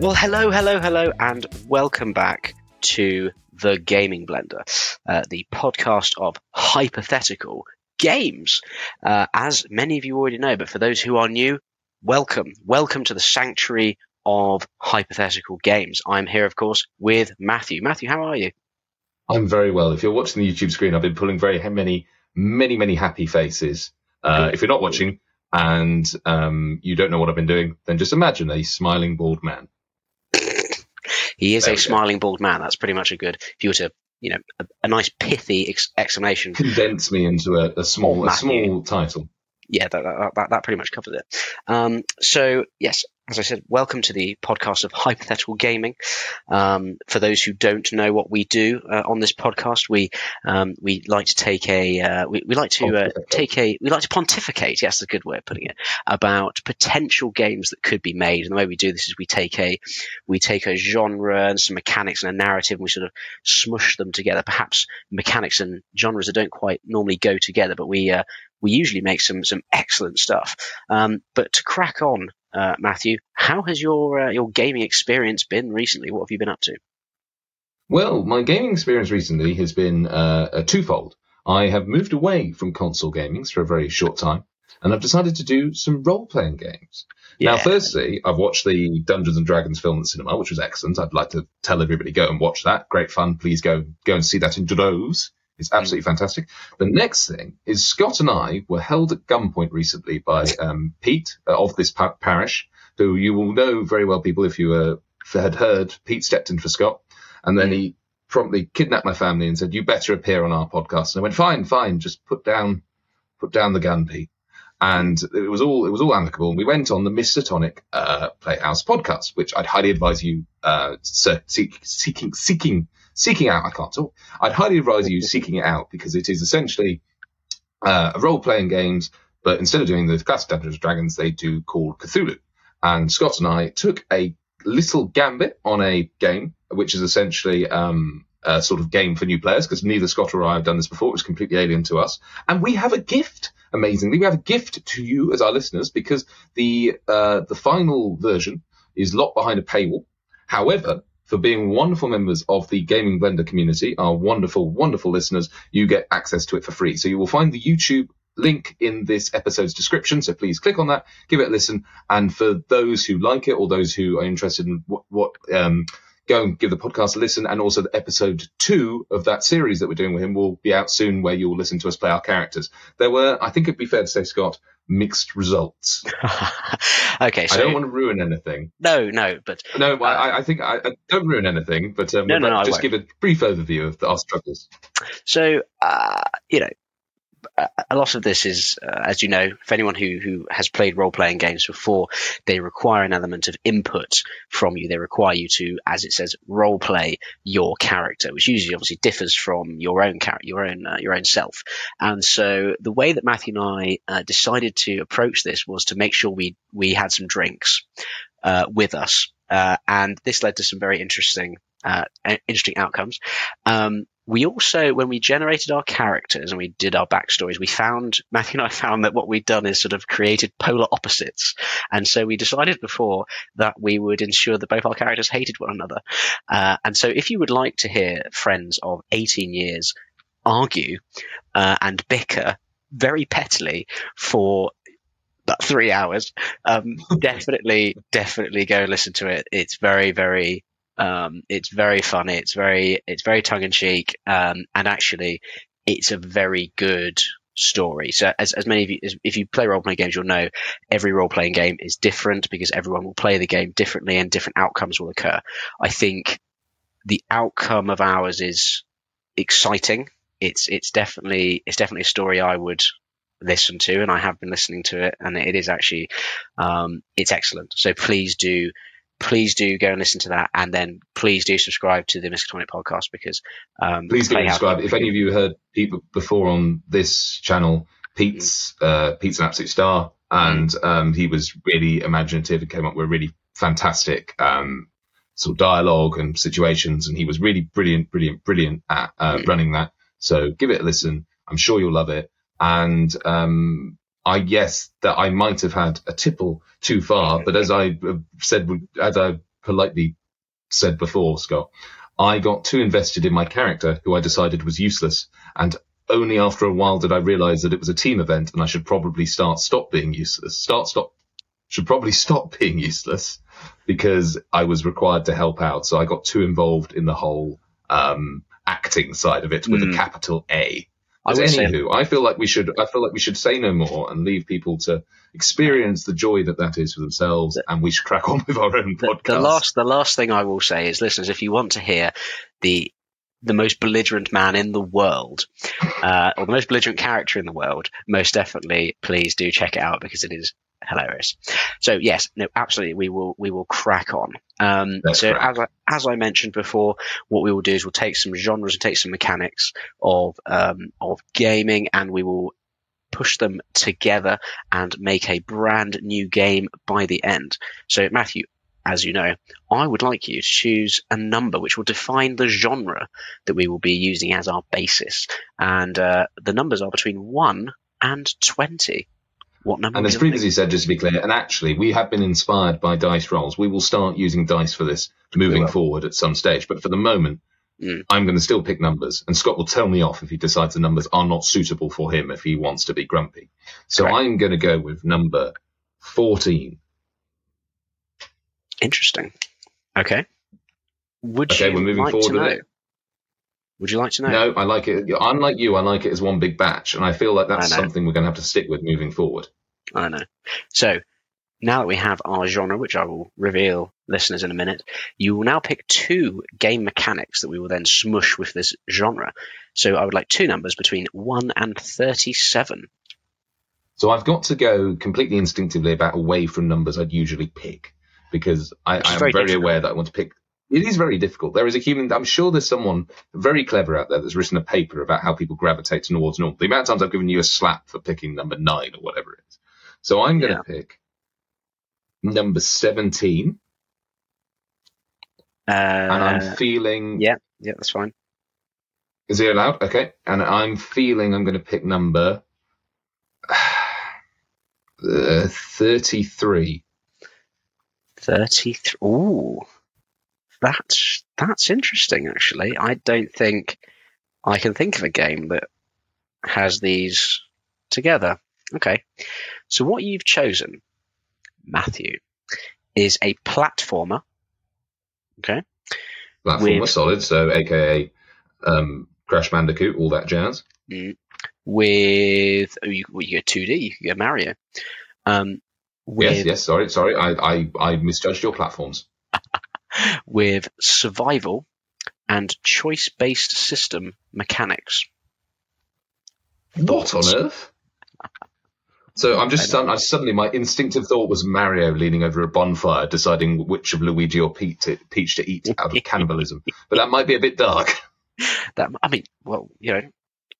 Well, hello, hello, hello, and welcome back to the Gaming Blender, uh, the podcast of hypothetical games. Uh, as many of you already know, but for those who are new, welcome. Welcome to the sanctuary of hypothetical games. I'm here, of course, with Matthew. Matthew, how are you? I'm very well. If you're watching the YouTube screen, I've been pulling very many, many, many happy faces. Uh, if you're not watching and um, you don't know what I've been doing, then just imagine a smiling bald man. He is There a we go. smiling bald man. That's pretty much a good. If you were to, you know, a, a nice pithy ex- explanation. Condense me into a, a small, a small title. Yeah, that, that, that, that pretty much covers it. Um, so yes, as I said, welcome to the podcast of hypothetical gaming. Um, for those who don't know what we do uh, on this podcast, we um, we like to take a uh, we, we like to uh, take a we like to pontificate. Yes, that's a good way of putting it about potential games that could be made. And the way we do this is we take a we take a genre and some mechanics and a narrative, and we sort of smush them together. Perhaps mechanics and genres that don't quite normally go together, but we uh, we usually make some some excellent stuff. Um, but to crack on, uh, Matthew, how has your uh, your gaming experience been recently? What have you been up to? Well, my gaming experience recently has been uh, a twofold. I have moved away from console gaming for a very short time, and I've decided to do some role-playing games. Now, firstly, I've watched the Dungeons and Dragons film at cinema, which was excellent. I'd like to tell everybody go and watch that. Great fun. Please go go and see that in droves. It's absolutely fantastic. The next thing is Scott and I were held at gunpoint recently by um, Pete uh, of this pa- parish, who you will know very well, people, if you uh, had heard. Pete stepped in for Scott, and then he promptly kidnapped my family and said, "You better appear on our podcast." And I went, "Fine, fine, just put down, put down the gun, Pete." And it was all it was all amicable. And we went on the Miskatonic uh, Playhouse podcast, which I'd highly advise you uh, seek, seeking seeking seeking out. I can't talk. I'd highly advise you seeking it out because it is essentially uh, a role playing games, but instead of doing the classic Dungeons and Dragons, they do Call of Cthulhu. And Scott and I took a little gambit on a game, which is essentially um, a sort of game for new players, because neither Scott or I have done this before. It was completely alien to us. And we have a gift, amazingly. We have a gift to you as our listeners, because the uh, the final version is locked behind a paywall. However, for being wonderful members of the Gaming Blender community, our wonderful, wonderful listeners, you get access to it for free. So you will find the YouTube link in this episode's description. So please click on that, give it a listen. And for those who like it or those who are interested in what, what um, go and give the podcast a listen. And also the episode two of that series that we're doing with him will be out soon where you'll listen to us play our characters. There were, I think it'd be fair to say, Scott, mixed results. okay, so I don't want to ruin anything. no, no, but No, I, I think I, I don't ruin anything, but um, No, no, no, I just give a brief overview of the, our struggles. So, uh, you know, a- lot of this is, uh, as you know, for anyone who, who has played role playing games before, they require an element of input from you. They require you to, as it says, role play your character, which usually obviously differs from your own character, your own, uh, your own self. And so the way that Matthew and I uh, decided to approach this was to make sure we, we had some drinks, uh, with us. Uh, and this led to some very interesting, uh, interesting outcomes. Um, we also, when we generated our characters and we did our backstories, we found, Matthew and I found that what we'd done is sort of created polar opposites. And so we decided before that we would ensure that both our characters hated one another. Uh, and so if you would like to hear friends of 18 years argue uh, and bicker very pettily for about three hours, um, definitely, definitely go listen to it. It's very, very um, it's very funny. It's very it's very tongue in cheek, um, and actually, it's a very good story. So, as, as many of you, as, if you play role playing games, you'll know every role playing game is different because everyone will play the game differently, and different outcomes will occur. I think the outcome of ours is exciting. It's it's definitely it's definitely a story I would listen to, and I have been listening to it, and it is actually um, it's excellent. So please do please do go and listen to that, and then please do subscribe to the Miskatonic podcast because um, Please do subscribe. If any of you heard Pete before on this channel, Pete's uh, Pete's an absolute star, and um, he was really imaginative and came up with really fantastic um, sort of dialogue and situations, and he was really brilliant, brilliant, brilliant at uh, Mm. running that. So give it a listen. I'm sure you'll love it. And um, I guess that I might have had a tipple too far, but as I uh, said, as I politely said before, Scott, I got too invested in my character, who I decided was useless, and only after a while did I realize that it was a team event and I should probably start stop being useless. Start stop should probably stop being useless because I was required to help out. So I got too involved in the whole um, acting side of it with mm. a capital A. But anywho, I feel like we should. I feel like we should say no more and leave people to experience the joy that that is for themselves, the, and we should crack on with our own the, podcast. The last, the last thing I will say is, listeners, if you want to hear the the most belligerent man in the world, uh, or the most belligerent character in the world, most definitely, please do check it out because it is hilarious. So yes, no, absolutely, we will we will crack on. Um, so as I, as I mentioned before, what we will do is we'll take some genres and take some mechanics of um, of gaming, and we will push them together and make a brand new game by the end. So Matthew, as you know, I would like you to choose a number which will define the genre that we will be using as our basis, and uh, the numbers are between one and twenty. What number? And as previously said, just to be clear, and actually, we have been inspired by dice rolls. We will start using dice for this moving forward at some stage. But for the moment, mm. I'm going to still pick numbers, and Scott will tell me off if he decides the numbers are not suitable for him if he wants to be grumpy. So Correct. I'm going to go with number 14. Interesting. Okay. Would okay, you we're moving like forward with it. Would you like to know? No, I like it. Unlike you, I like it as one big batch, and I feel like that's something we're going to have to stick with moving forward. I know. So now that we have our genre, which I will reveal listeners in a minute, you will now pick two game mechanics that we will then smush with this genre. So I would like two numbers between 1 and 37. So I've got to go completely instinctively about away from numbers I'd usually pick because I, am very, very aware that I want to pick it is very difficult. There is a human. I'm sure there's someone very clever out there that's written a paper about how people gravitate towards normal. The amount of times I've given you a slap for picking number nine or whatever it is. So I'm going to yeah. pick number seventeen, uh, and I'm feeling. Yeah, yeah, that's fine. Is it allowed? Okay, and I'm feeling I'm going to pick number uh, thirty-three. Thirty-three. Ooh that's that's interesting. Actually, I don't think I can think of a game that has these together. Okay, so what you've chosen, Matthew, is a platformer. Okay, platformer, with, solid. So, AKA um, Crash Bandicoot, all that jazz. Mm, with oh, you, well, you get two D, you can get Mario. Um, with, yes, yes. Sorry, sorry. I, I I misjudged your platforms with survival and choice based system mechanics. What on earth? So I'm just I suddenly my instinctive thought was Mario leaning over a bonfire, deciding which of Luigi or Pete to, Peach to eat out of cannibalism. but that might be a bit dark. That I mean, well, you know,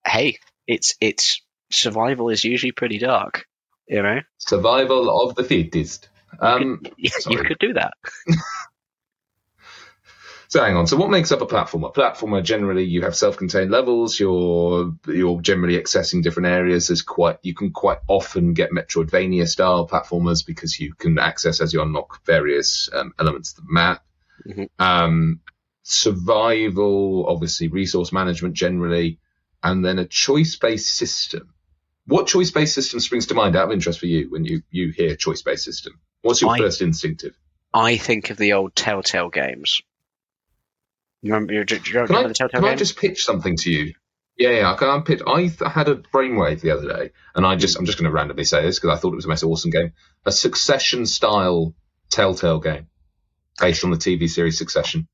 hey, it's it's survival is usually pretty dark, you know. Survival of the fittest. Um, you could, you could do that. So hang on. So what makes up a platformer? Platformer generally you have self-contained levels. You're you're generally accessing different areas. There's quite you can quite often get Metroidvania style platformers because you can access as you unlock various um, elements of the map. Mm-hmm. Um, survival, obviously, resource management generally, and then a choice-based system. What choice-based system springs to mind out of interest for you when you you hear choice-based system? What's your I, first instinctive? I think of the old Telltale games you remember, you remember can I, the Can? I just pitch something to you? Yeah, yeah. I, I, pitch, I had a brainwave the other day, and I just I'm just going to randomly say this because I thought it was a most awesome game. A Succession style Telltale game based on the TV series Succession.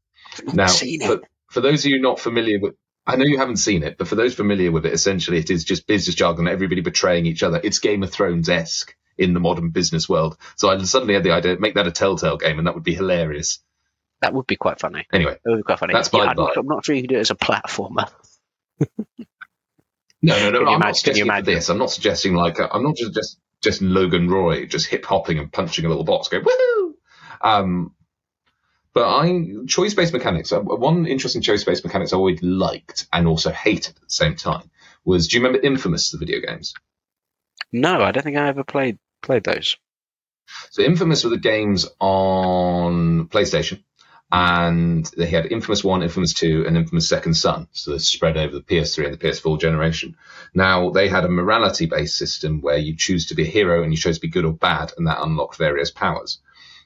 Now, for, for those of you not familiar with, I know you haven't seen it, but for those familiar with it, essentially it is just business jargon, everybody betraying each other. It's Game of Thrones esque in the modern business world. So I suddenly had the idea, make that a Telltale game, and that would be hilarious. That would be quite funny. Anyway, that would be quite funny. That's yeah, I'm, not, I'm, not, sure you can do it as a platformer. no, no, no. I'm imagine, not suggesting this. I'm not suggesting like uh, I'm not just just just Logan Roy just hip hopping and punching a little box, going woohoo. Um, but I choice based mechanics. Uh, one interesting choice based mechanics I always liked and also hated at the same time was. Do you remember Infamous, the video games? No, I don't think I ever played played those. So Infamous were the games on PlayStation, and they had Infamous One, Infamous Two, and Infamous Second Son. So they're spread over the PS3 and the PS4 generation. Now they had a morality-based system where you choose to be a hero and you chose to be good or bad, and that unlocked various powers.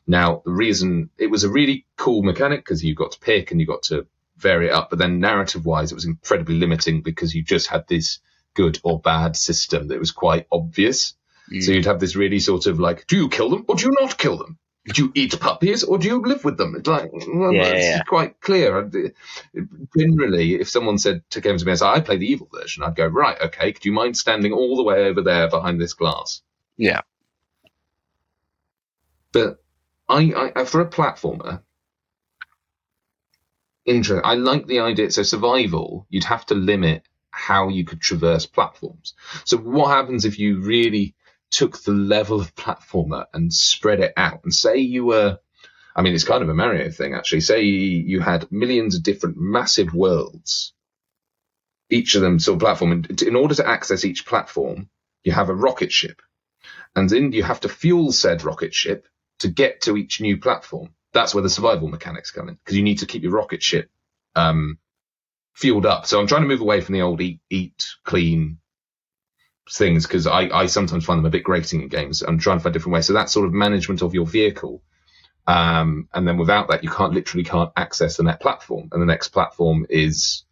Now the reason it was a really cool mechanic because you got to pick and you got to vary it up, but then narrative-wise it was incredibly limiting because you just had this good or bad system that was quite obvious. Mm. So you'd have this really sort of like, do you kill them or do you not kill them? Do you eat puppies or do you live with them? It's like, well, yeah, it's yeah. quite clear. Uh, generally, if someone said to came to me and said, I play the evil version, I'd go, right, okay, could you mind standing all the way over there behind this glass? Yeah. But I, I for a platformer, intro, I like the idea. So survival, you'd have to limit how you could traverse platforms. So what happens if you really took the level of platformer and spread it out and say you were I mean, it's kind of a Mario thing, actually. Say you had millions of different massive worlds, each of them sort of platform. And in order to access each platform, you have a rocket ship. And then you have to fuel said rocket ship to get to each new platform. That's where the survival mechanics come in, because you need to keep your rocket ship um, fueled up. So I'm trying to move away from the old eat, eat clean things because I, I sometimes find them a bit grating in games. I'm trying to find different ways. So that sort of management of your vehicle. Um, and then without that, you can't literally can't access the next platform. And the next platform is,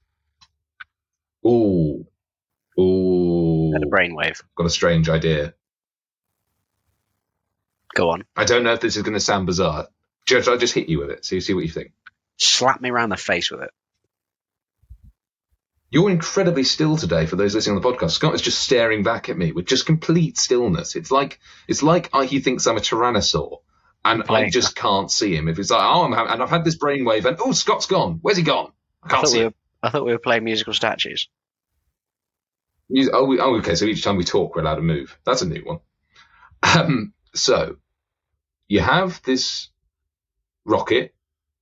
ooh, ooh, and a brainwave. Got a strange idea. Go on. I don't know if this is going to sound bizarre. Judge, I'll just hit you with it. So you see what you think. Slap me around the face with it. You're incredibly still today for those listening on the podcast. Scott is just staring back at me with just complete stillness. It's like it's like I, he thinks I'm a tyrannosaur, and I just can't see him. If it's like, oh, I'm having, and I've had this brainwave, and oh, Scott's gone. Where's he gone? I can't I see we were, I thought we were playing musical statues. Oh, we, oh, okay. So each time we talk, we're allowed to move. That's a new one. Um, so you have this rocket.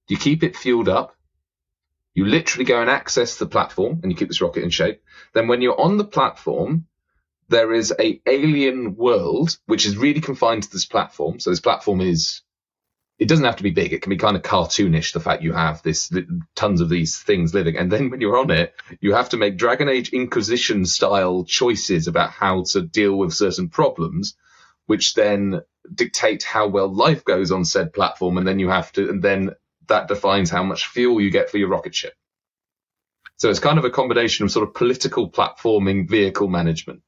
You keep it fueled up. You literally go and access the platform and you keep this rocket in shape. Then when you're on the platform, there is a alien world which is really confined to this platform. So this platform is it doesn't have to be big. It can be kind of cartoonish. The fact you have this tons of these things living, and then when you're on it, you have to make Dragon Age Inquisition style choices about how to deal with certain problems, which then dictate how well life goes on said platform. And then you have to, and then that defines how much fuel you get for your rocket ship. So it's kind of a combination of sort of political platforming, vehicle management.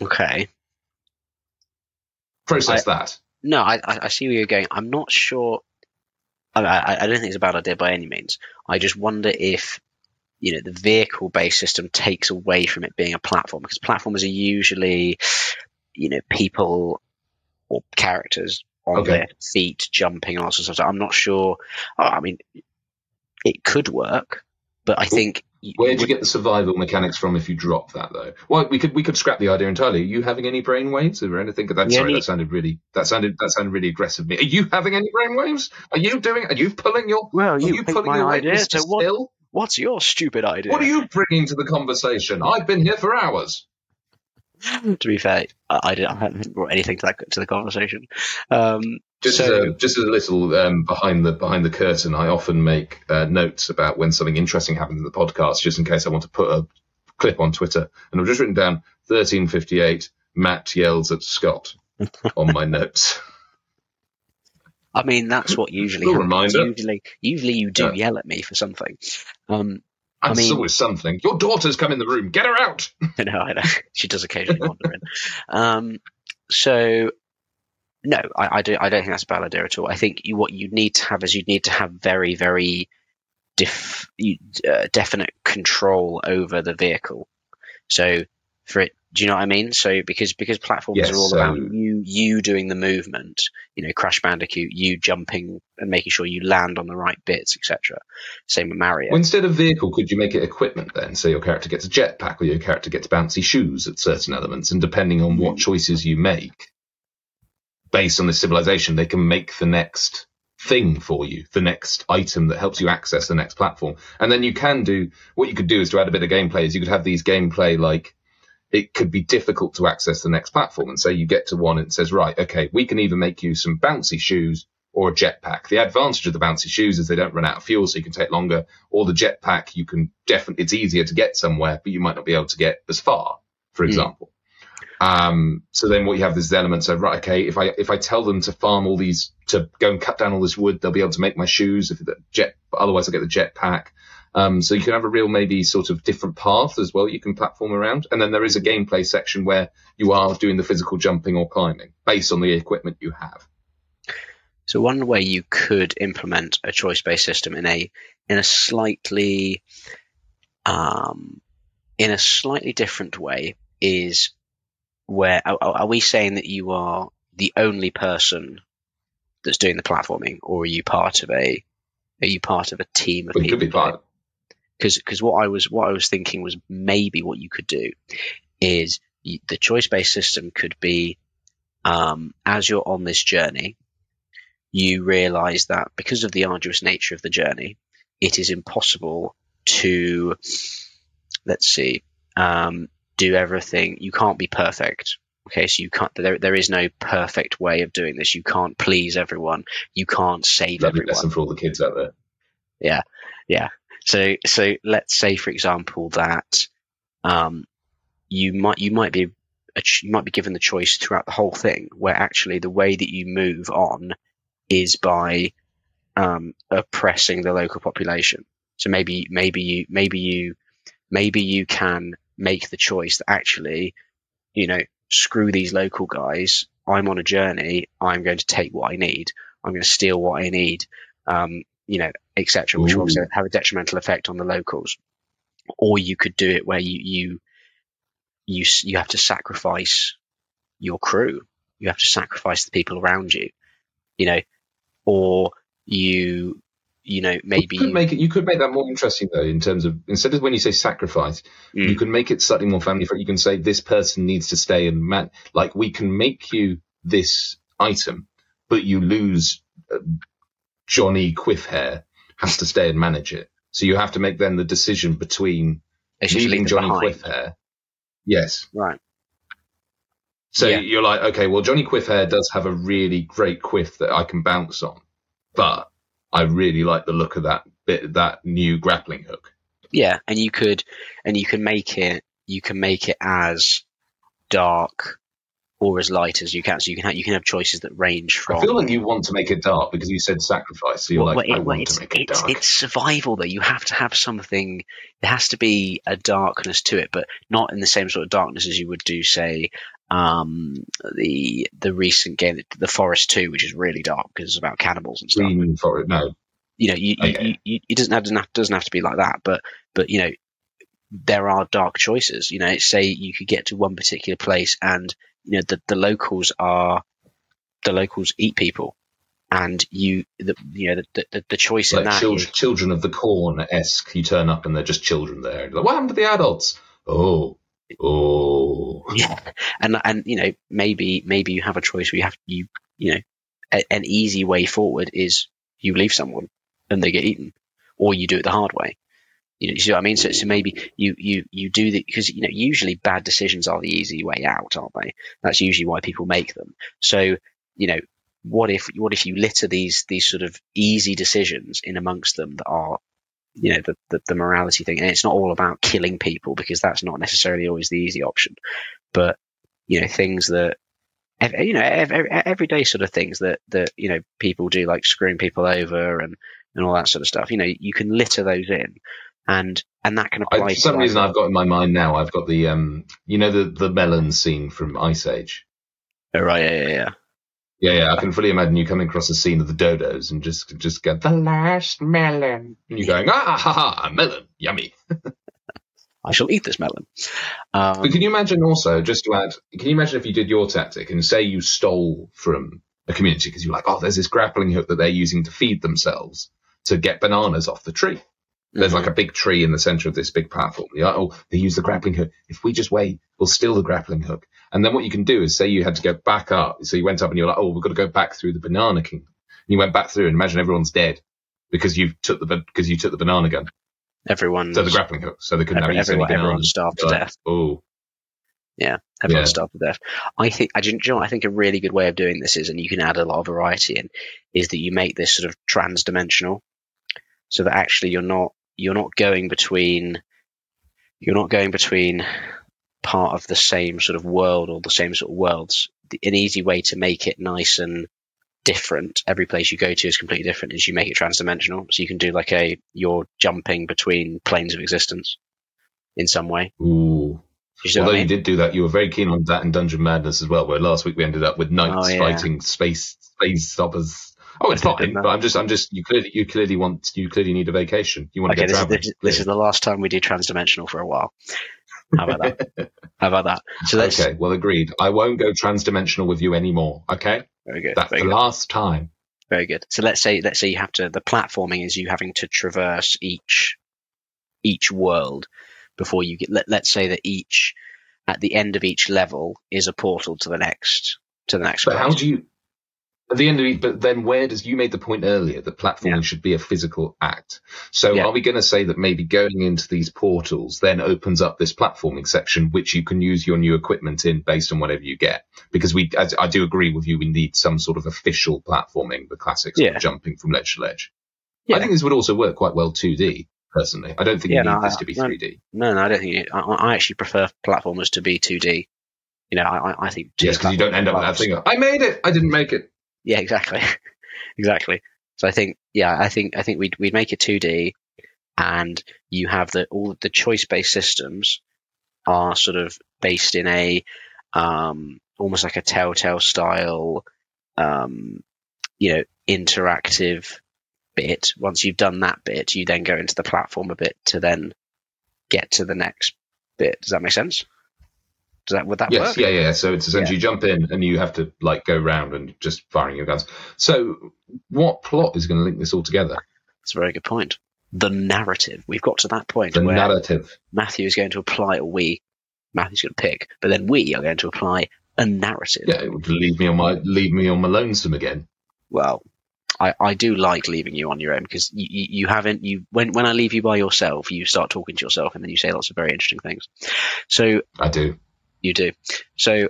Okay. Process I, that. No, I, I see where you're going. I'm not sure. I, I, I don't think it's a bad idea by any means. I just wonder if you know the vehicle based system takes away from it being a platform because platformers are usually you know people or characters on okay. their feet, jumping and all sorts of stuff. I'm not sure. Oh, I mean, it could work, but I think. Where did you get the survival mechanics from if you drop that though? Well, we could we could scrap the idea entirely. Are you having any brainwaves or anything? That, sorry, that sounded really that sounded that sounded really aggressive. Me are you having any brainwaves? Are you doing? Are you pulling your? Well, you, you pulling my your idea. So what, what's your stupid idea? What are you bringing to the conversation? I've been here for hours. To be fair, I, I, didn't, I haven't brought anything to that to the conversation. Um, just so, as a, just as a little um, behind the behind the curtain, I often make uh, notes about when something interesting happens in the podcast, just in case I want to put a clip on Twitter. And I've just written down 1358. Matt yells at Scott on my notes. I mean, that's what usually happens. Reminder. Usually, usually you do yeah. yell at me for something. Um, I mean, always something. Your daughter's come in the room. Get her out. I know. I know. She does occasionally wander in. Um, so, no, I, I, don't. I don't think that's a bad idea at all. I think you, what you need to have is you need to have very, very def, uh, definite control over the vehicle. So, for it do you know what I mean? So because because platforms yes, are all so, about you you doing the movement, you know, Crash Bandicoot, you jumping and making sure you land on the right bits, etc. Same with Mario. Well, instead of vehicle, could you make it equipment then? So your character gets a jetpack, or your character gets bouncy shoes at certain elements, and depending on what mm. choices you make, based on the civilization, they can make the next thing for you, the next item that helps you access the next platform. And then you can do what you could do is to add a bit of gameplay. Is you could have these gameplay like it could be difficult to access the next platform. And say you get to one and it says, right, okay, we can either make you some bouncy shoes or a jetpack. The advantage of the bouncy shoes is they don't run out of fuel, so you can take longer. Or the jetpack, you can definitely, it's easier to get somewhere, but you might not be able to get as far, for mm. example. Um, so then what you have is the element of right, okay, if I if I tell them to farm all these to go and cut down all this wood, they'll be able to make my shoes. If the jet, otherwise I'll get the jetpack. Um, so you can have a real maybe sort of different path as well. You can platform around, and then there is a gameplay section where you are doing the physical jumping or climbing based on the equipment you have. So one way you could implement a choice-based system in a in a slightly um, in a slightly different way is where are, are, we saying that you are the only person that's doing the platforming, or are you part of a are you part of a team of people? Could be part. Because because what I was what I was thinking was maybe what you could do is the choice-based system could be um, as you're on this journey you realize that because of the arduous nature of the journey, it is impossible to, let's see, um, do everything. You can't be perfect. Okay, so you can't. There, there is no perfect way of doing this. You can't please everyone. You can't save That'd everyone. lesson for all the kids out there. Yeah, yeah. So, so let's say, for example, that um, you might you might be you might be given the choice throughout the whole thing, where actually the way that you move on is by um, oppressing the local population. So maybe maybe you maybe you maybe you can make the choice that actually, you know, screw these local guys. I'm on a journey. I'm going to take what I need. I'm going to steal what I need. Um, you know, etc., which will also have a detrimental effect on the locals. Or you could do it where you you you you have to sacrifice your crew. You have to sacrifice the people around you. You know, or you you know maybe you could make it you could make that more interesting though in terms of instead of when you say sacrifice mm. you can make it slightly more family friendly you can say this person needs to stay and man like we can make you this item but you lose uh, johnny quiffhair has to stay and manage it so you have to make then the decision between leaving johnny behind. quiffhair yes right so yeah. you're like, okay, well, Johnny Quiffhair does have a really great quiff that I can bounce on, but I really like the look of that bit, that new grappling hook. Yeah, and you could, and you can make it, you can make it as dark or as light as you can. So you can have, you can have choices that range from. I feel like you want to make it dark because you said sacrifice. So you're well, like, well, I want to make it dark. It's survival though. You have to have something. There has to be a darkness to it, but not in the same sort of darkness as you would do, say, um, the the recent game, The Forest Two, which is really dark because it's about cannibals and stuff. Green Forest, no. You know, you, okay. you, you, it doesn't have, doesn't have doesn't have to be like that, but but you know, there are dark choices. You know, say you could get to one particular place and you know the, the locals are the locals eat people. And you the you know the the, the choice like in that children, is, children of the corn esque you turn up and they're just children there. Like, what happened to the adults? Oh oh. Yeah. And and you know maybe maybe you have a choice where you have you you know a, an easy way forward is you leave someone and they get eaten or you do it the hard way you, know, you see what I mean? So, so maybe you, you, you do the, because, you know, usually bad decisions are the easy way out, aren't they? That's usually why people make them. So, you know, what if, what if you litter these, these sort of easy decisions in amongst them that are, you know, the, the, the morality thing. And it's not all about killing people because that's not necessarily always the easy option, but, you know, things that, you know, every, everyday sort of things that, that, you know, people do like screwing people over and, and all that sort of stuff. You know, you can litter those in and and that can apply. I, for some reason, I've got in my mind now. I've got the um, you know, the the melon scene from Ice Age. Oh, right, yeah, yeah, yeah. Yeah, yeah, I can fully imagine you coming across a scene of the dodos and just just go the last melon, and you're going ah ha ha, a melon, yummy. I shall eat this melon. Um, but can you imagine also, just to add, can you imagine if you did your tactic and say you stole from a community because you're like, oh, there's this grappling hook that they're using to feed themselves to get bananas off the tree. There's mm-hmm. like a big tree in the center of this big platform. Like, oh, they use the grappling hook. If we just wait, we'll steal the grappling hook. And then what you can do is say you had to go back up. So you went up and you're like, oh, we've got to go back through the banana king. And you went back through and imagine everyone's dead because you took the, because you took the banana gun. Everyone. So the grappling hook. So they couldn't every, have everyone, everyone starved to death. Oh. Yeah, everyone yeah. starved to death. I think I you know I think a really good way of doing this is, and you can add a lot of variety in, is that you make this sort of trans-dimensional, so that actually you're not you're not going between you're not going between part of the same sort of world or the same sort of worlds. An easy way to make it nice and different, every place you go to is completely different, is you make it transdimensional. So you can do like a you're jumping between planes of existence in some way. Ooh. You Although I mean? you did do that, you were very keen on that in Dungeon Madness as well. Where last week we ended up with knights oh, yeah. fighting space space stoppers. Oh, it's fine, but I'm just, I'm just, you clearly, you clearly want, you clearly need a vacation. You want okay, to get this traveling. Is, this, this is the last time we do transdimensional for a while. How about that? How about that? So okay, well, agreed. I won't go transdimensional with you anymore. Okay. Very good. That's very the good. last time. Very good. So let's say, let's say you have to. The platforming is you having to traverse each each world before you get. Let, let's say that each at the end of each level is a portal to the next to the next. But world. how do you? At the end of it, but then where does you made the point earlier that platforming yeah. should be a physical act? So yeah. are we going to say that maybe going into these portals then opens up this platforming section, which you can use your new equipment in based on whatever you get? Because we, I, I do agree with you, we need some sort of official platforming, the classics yeah. jumping from ledge to ledge. I think this would also work quite well 2D personally. I don't think you need no, this to be no, 3D. No, no, I don't think. It, I, I, actually prefer platformers to be 2D. You know, I, I think. Yes, because you don't end up with that thing. I made it. I didn't make it. Yeah, exactly, exactly. So I think, yeah, I think, I think we'd we'd make it 2D, and you have the all the choice based systems are sort of based in a um, almost like a Telltale style, um, you know, interactive bit, once you've done that bit, you then go into the platform a bit to then get to the next bit. Does that make sense? Does that would that yes, work? yeah, yeah. So it's essentially yeah. you jump in and you have to like go round and just firing your guns. So what plot is going to link this all together? That's a very good point. The narrative. We've got to that point the where narrative. Matthew is going to apply, or we, Matthew's going to pick, but then we are going to apply a narrative. Yeah, it would leave me on my leave me on my lonesome again. Well, I, I do like leaving you on your own because you, you, you, haven't you when when I leave you by yourself, you start talking to yourself and then you say lots of very interesting things. So I do. You do. So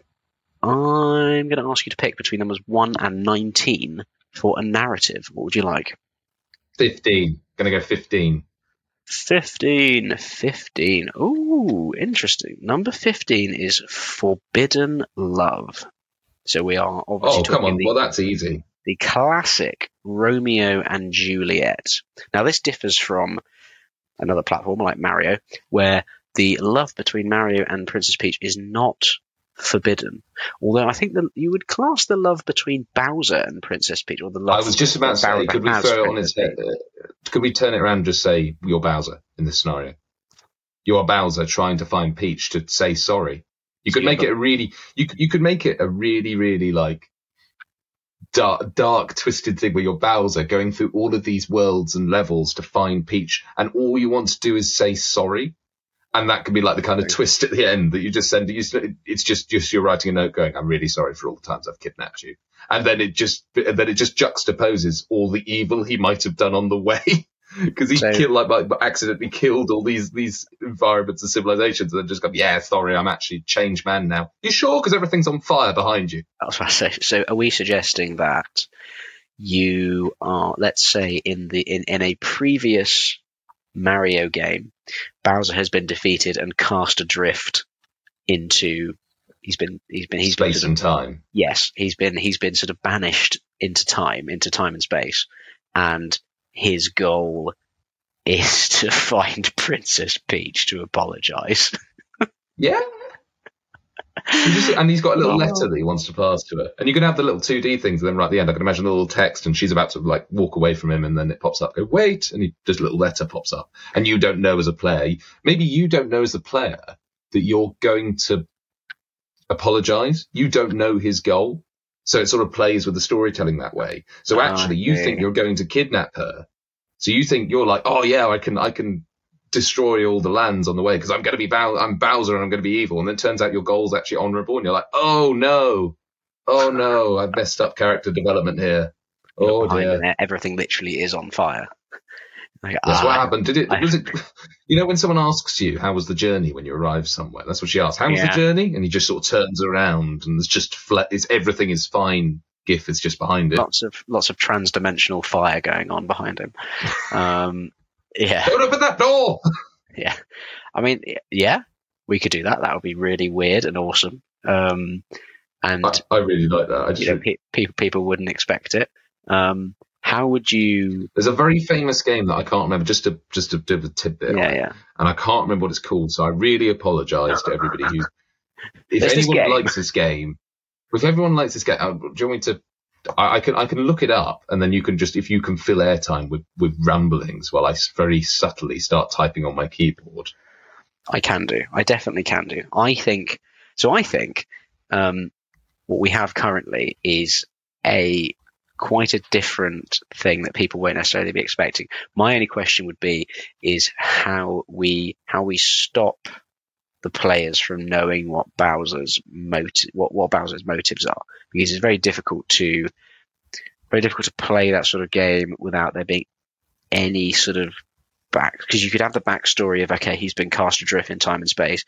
I'm going to ask you to pick between numbers one and nineteen for a narrative. What would you like? Fifteen. Going to go fifteen. 15. 15. Ooh, interesting. Number 15 is Forbidden Love. So we are obviously. Oh, come on. The, well, that's easy the classic Romeo and Juliet. Now, this differs from another platform like Mario, where the love between Mario and Princess Peach is not forbidden. Although I think that you would class the love between Bowser and Princess Peach, or the love. I was just about to say, could we throw it on its head? Uh, could we turn it around and just say you're Bowser in this scenario? You're Bowser trying to find Peach to say sorry. You could make it a really, you you could make it a really, really like dark, dark, twisted thing where you're Bowser going through all of these worlds and levels to find Peach, and all you want to do is say sorry. And that can be like the kind of twist at the end that you just send. It's just, just you're writing a note going, "I'm really sorry for all the times I've kidnapped you," and then it just, then it just juxtaposes all the evil he might have done on the way. because he so, killed like, like accidentally killed all these these environments and civilizations and then just go yeah sorry i'm actually changed man now. You sure? Because everything's on fire behind you. That's what i say. So are we suggesting that you are let's say in the in, in a previous mario game bowser has been defeated and cast adrift into he's been he's been he's space been and time yes he's been he's been sort of banished into time into time and space and his goal is to find Princess Peach to apologize. yeah. And he's got a little letter that he wants to pass to her. And you can have the little 2D things, and then right at the end, I can imagine a little text, and she's about to like walk away from him, and then it pops up, go, wait, and he, just a little letter pops up. And you don't know as a player, maybe you don't know as a player that you're going to apologize. You don't know his goal. So it sort of plays with the storytelling that way. So ah, actually, you think you're going to kidnap her. So you think you're like, oh yeah, I can, I can destroy all the lands on the way because I'm going to be Bow- I'm Bowser and I'm going to be evil. And then it turns out your goal's actually honorable, and you're like, oh no, oh no, I've messed up character development here. Oh dear. Everything literally is on fire. Like, that's ah, what happened. Did it? Was it? You know, when someone asks you how was the journey when you arrived somewhere, that's what she asked. How was yeah. the journey? And he just sort of turns around, and it's just flat. It's everything is fine. GIF is just behind it. Lots of lots of trans-dimensional fire going on behind him. Um, yeah. Don't open that door. yeah, I mean, yeah, we could do that. That would be really weird and awesome. Um, and I, I, really like that. I just you know, pe- people people wouldn't expect it. Um, how would you? There's a very famous game that I can't remember. Just to just to do a tidbit. Yeah, yeah. And I can't remember what it's called, so I really apologise to everybody who. If There's anyone this likes this game, if everyone likes this game, uh, do you want me to? I, I, can I can look it up, and then you can just if you can fill airtime with with ramblings while I very subtly start typing on my keyboard. I can do. I definitely can do. I think so. I think um, what we have currently is a quite a different thing that people won't necessarily be expecting. My only question would be is how we how we stop the players from knowing what Bowser's motive what, what Bowser's motives are. Because it's very difficult to very difficult to play that sort of game without there being any sort of back because you could have the backstory of okay he's been cast adrift in time and space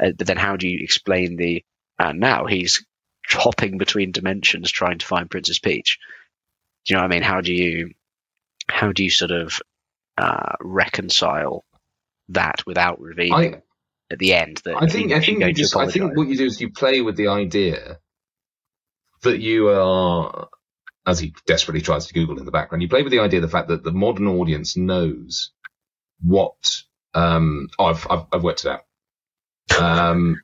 uh, but then how do you explain the and now he's hopping between dimensions trying to find Princess Peach. Do you know what I mean? How do you how do you sort of uh, reconcile that without revealing I, at the end that I think I think you just I think what you do is you play with the idea that you are as he desperately tries to Google in the background, you play with the idea the fact that the modern audience knows what um oh, I've, I've, I've worked it out. Um,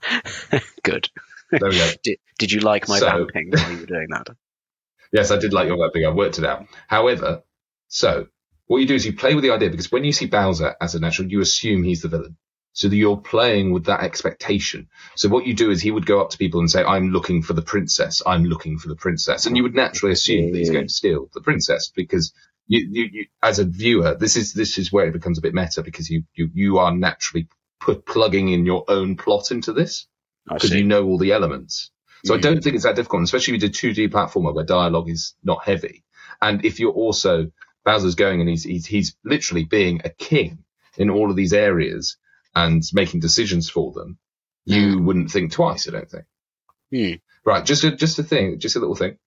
Good. There we go. did, did you like my so, vamping while you were doing that? yes, I did like your vamping. I worked it out. However, so what you do is you play with the idea because when you see Bowser as a natural, you assume he's the villain. So that you're playing with that expectation. So what you do is he would go up to people and say, I'm looking for the princess. I'm looking for the princess. And you would naturally assume that he's going to steal the princess because you, you, you, as a viewer, this is, this is where it becomes a bit meta because you, you, you are naturally put plugging in your own plot into this because you know all the elements. So. I don't think it's that difficult, especially if you did 2D platformer where dialogue is not heavy. And if you're also Bowser's going and he's, he's, he's literally being a king in all of these areas and making decisions for them, you mm. wouldn't think twice, I don't think. Mm. Right. Just a, just a thing, just a little thing.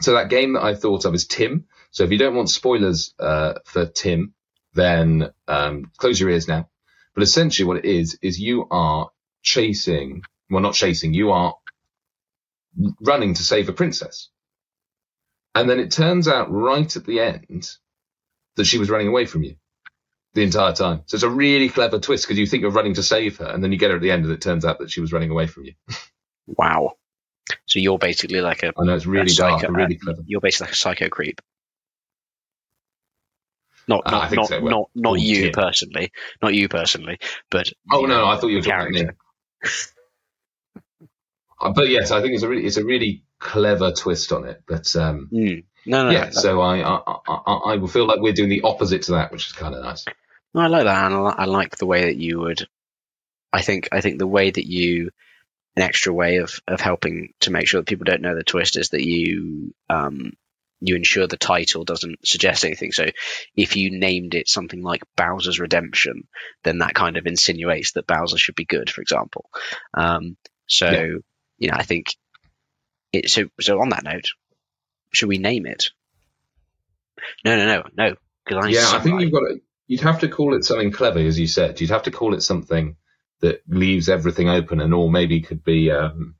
So that game that I thought of is Tim. So if you don't want spoilers, uh, for Tim, then, um, close your ears now. But essentially what it is, is you are chasing well, not chasing, you are running to save a princess. And then it turns out right at the end that she was running away from you the entire time. So it's a really clever twist because you think you're running to save her, and then you get her at the end, and it turns out that she was running away from you. wow. So you're basically like a. I know it's really dark, psycho, really clever. You're basically like a psycho creep. Not uh, not not, so. well, not, not you personally, not you personally, but oh no, I thought you were talking about me. Uh, but yes, I think it's a really it's a really clever twist on it. But um, mm. no, no, yeah. No. So I, I I I will feel like we're doing the opposite to that, which is kind of nice. No, I like that, and I like the way that you would. I think I think the way that you an extra way of of helping to make sure that people don't know the twist is that you um you ensure the title doesn't suggest anything. So if you named it something like Bowser's Redemption, then that kind of insinuates that Bowser should be good, for example. Um, so yeah you know, I think it, so. So on that note, should we name it? No, no, no, no. I yeah, I think you've got to. You'd have to call it something clever, as you said. You'd have to call it something that leaves everything open, and or maybe could be. Um,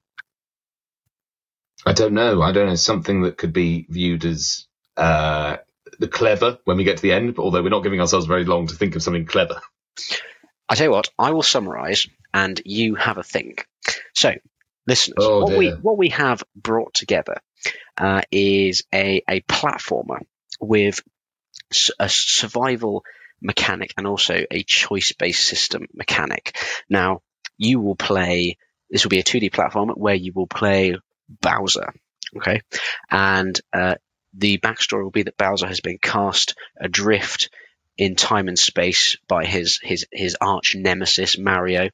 I don't know. I don't know something that could be viewed as uh, the clever when we get to the end. Although we're not giving ourselves very long to think of something clever. I tell you what, I will summarise, and you have a think. So listeners, oh, what we what we have brought together uh, is a a platformer with a survival mechanic and also a choice based system mechanic. Now, you will play. This will be a 2D platform where you will play Bowser. Okay, and uh, the backstory will be that Bowser has been cast adrift in time and space by his his his arch nemesis Mario,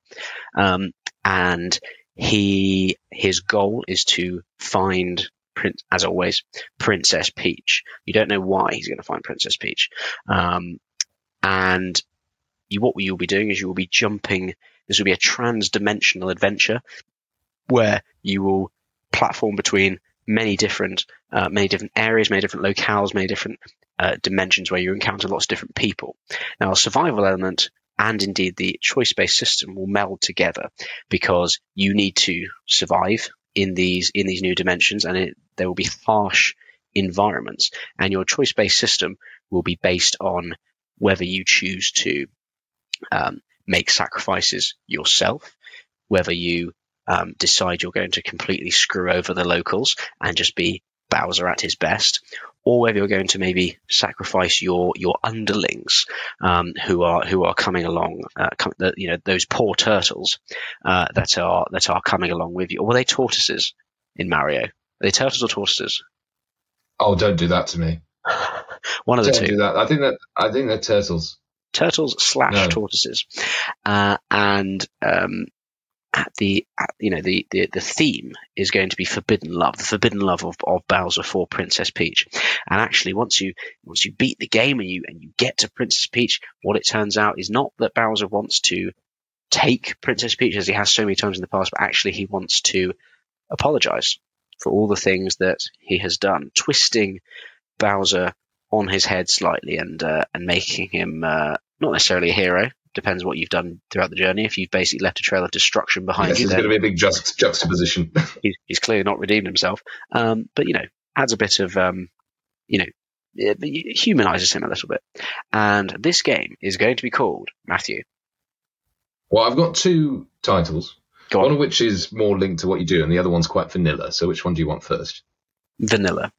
um, and he his goal is to find Prince, as always, Princess Peach. You don't know why he's going to find Princess Peach. Um, and you, what you'll be doing is you will be jumping. This will be a trans-dimensional adventure where you will platform between many different, uh, many different areas, many different locales, many different uh, dimensions where you encounter lots of different people. Now, a survival element and indeed the choice-based system will meld together because you need to survive in these in these new dimensions, and it, there will be harsh environments, and your choice-based system will be based on whether you choose to um, make sacrifices yourself, whether you um, decide you're going to completely screw over the locals and just be Bowser at his best, or whether you're going to maybe sacrifice your your underlings um, who are who are coming along, uh, com- the, you know those poor turtles uh, that are that are coming along with you. Or were they tortoises in Mario? Are they turtles or tortoises? Oh, don't do that to me. One of the don't two. Do that. I think that I think they're turtles. Turtles slash no. tortoises, uh, and um, at the at, you know the, the the theme is going to be forbidden love, the forbidden love of, of Bowser for Princess Peach. And actually, once you once you beat the game and you and you get to Princess Peach, what it turns out is not that Bowser wants to take Princess Peach as he has so many times in the past, but actually he wants to apologize for all the things that he has done, twisting Bowser on his head slightly and uh, and making him uh, not necessarily a hero, depends what you've done throughout the journey. If you've basically left a trail of destruction behind yes, you, it's going to be a big just, juxtaposition. he's, he's, clearly not redeemed himself. Um, but you know, adds a bit of um, you know, it humanizes him a little bit. And this game is going to be called Matthew. Well, I've got two titles. Go one of which is more linked to what you do, and the other one's quite vanilla. So, which one do you want first? Vanilla.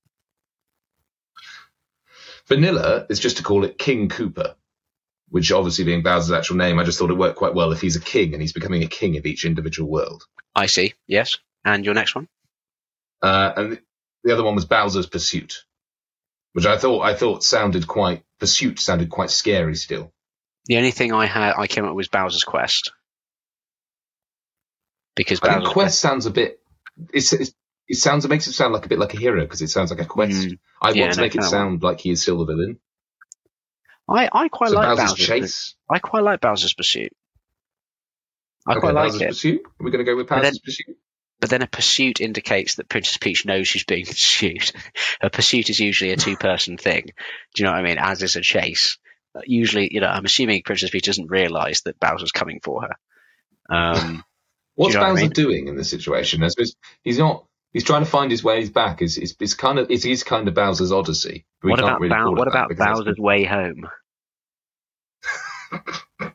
Vanilla is just to call it King Koopa which obviously being Bowser's actual name, I just thought it worked quite well if he's a king and he's becoming a king of each individual world. I see. Yes. And your next one? Uh, and the other one was Bowser's Pursuit, which I thought I thought sounded quite Pursuit sounded quite scary still. The only thing I had I came up with was Bowser's Quest because I Bowser's Quest sounds a bit. It's, it's, it sounds it makes it sound like a bit like a hero because it sounds like a quest. Mm, I yeah, want to no, make it sound like he is still the villain. I, I quite so like Bowser's Bowser's Chase. I quite like Bowser's Pursuit. I okay, quite like Bowser's it. Pursuit. Are we going to go with Bowser's then, Pursuit? But then a pursuit indicates that Princess Peach knows she's being pursued. a pursuit is usually a two-person thing. Do you know what I mean? As is a chase. Usually, you know, I'm assuming Princess Peach doesn't realise that Bowser's coming for her. Um, What's you know Bowser what I mean? doing in this situation? I suppose he's not. He's trying to find his way back. It's, it's, it's kind of it is kind of Bowser's Odyssey. What about, really what about Bowser's way home?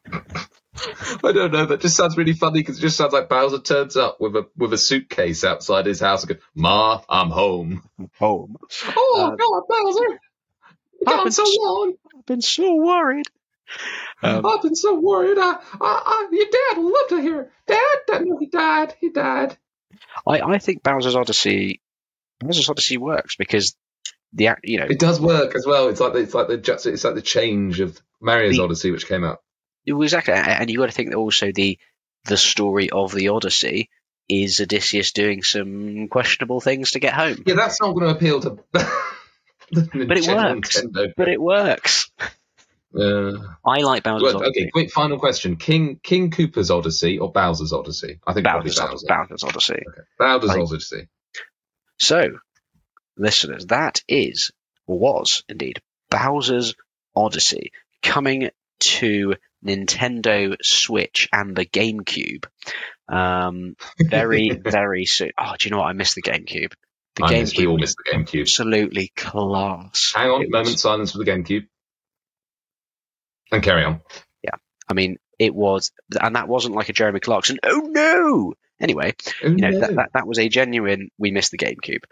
I don't know. That just sounds really funny because it just sounds like Bowser turns up with a with a suitcase outside his house and goes, "Ma, I'm home." I'm home. Oh um, God, Bowser! I've been so long. I've been so worried. Um, I've been so worried. I, I, I, your dad will love to hear. Dad, dad, no, he died. He died. I, I think Bowser's Odyssey, Bowser's Odyssey works because the you know it does work as well. It's like the, it's like the it's like the change of Mario's the, Odyssey, which came out. Exactly, and you got to think that also the the story of the Odyssey is Odysseus doing some questionable things to get home. Yeah, that's not going to appeal to. but it works. Nintendo. But it works. Uh, I like Bowser's well, Odyssey. Okay, quick final question: King King Koopa's Odyssey or Bowser's Odyssey? I think Bowser's, Bowser. Bowser's Odyssey. Okay. Bowser's like, Odyssey. So, listeners, that is or was indeed Bowser's Odyssey coming to Nintendo Switch and the GameCube. Um, very, very soon. Oh, do you know what? I miss the GameCube. The I GameCube. we all miss the GameCube. Absolutely class. Hang on, it moment was... silence for the GameCube. And carry on. Yeah. I mean, it was, and that wasn't like a Jeremy Clarkson, oh no! Anyway, oh, you know, no. that, that, that, was a genuine, we missed the GameCube.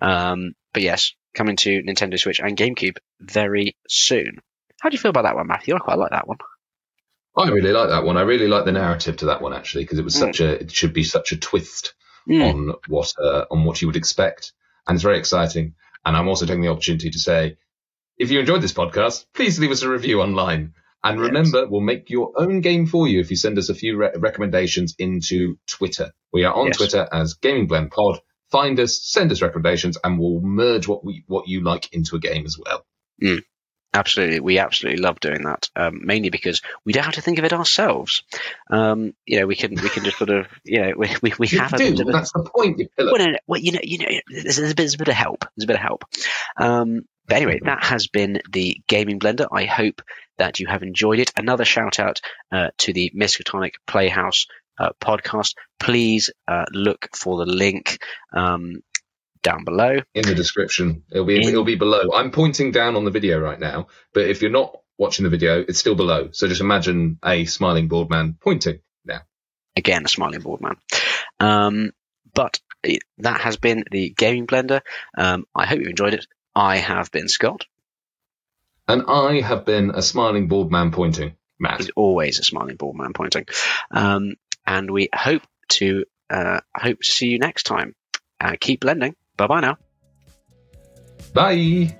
Um, but yes, coming to Nintendo Switch and GameCube very soon. How do you feel about that one, Matthew? I quite like that one. I really like that one. I really like the narrative to that one actually because it was mm. such a it should be such a twist mm. on what uh, on what you would expect, and it's very exciting. And I'm also taking the opportunity to say, if you enjoyed this podcast, please leave us a review online. And yes. remember, we'll make your own game for you if you send us a few re- recommendations into Twitter. We are on yes. Twitter as Gaming Blend Pod, find us, send us recommendations, and we'll merge what we what you like into a game as well. Mm. Absolutely, we absolutely love doing that. Um, mainly because we don't have to think of it ourselves. Um, you know, we can we can just sort of you know we we, we have do. a That's the point. You well, no, no, well, you know, you know, there's, there's, a, bit, there's a bit of help. There's a bit of help. Um, but anyway, that has been the Gaming Blender. I hope that you have enjoyed it. Another shout out uh, to the Miskatonic Playhouse uh, podcast. Please uh, look for the link um, down below in the description. It'll be in, it'll be below. I'm pointing down on the video right now, but if you're not watching the video, it's still below. So just imagine a smiling board man pointing now. Again, a smiling board man. Um, but that has been the Gaming Blender. Um, I hope you enjoyed it. I have been Scott. And I have been a smiling bald man pointing. Matt. He's always a smiling bald man pointing. Um, and we hope to uh, hope to see you next time. Uh, keep blending. Bye bye now. Bye.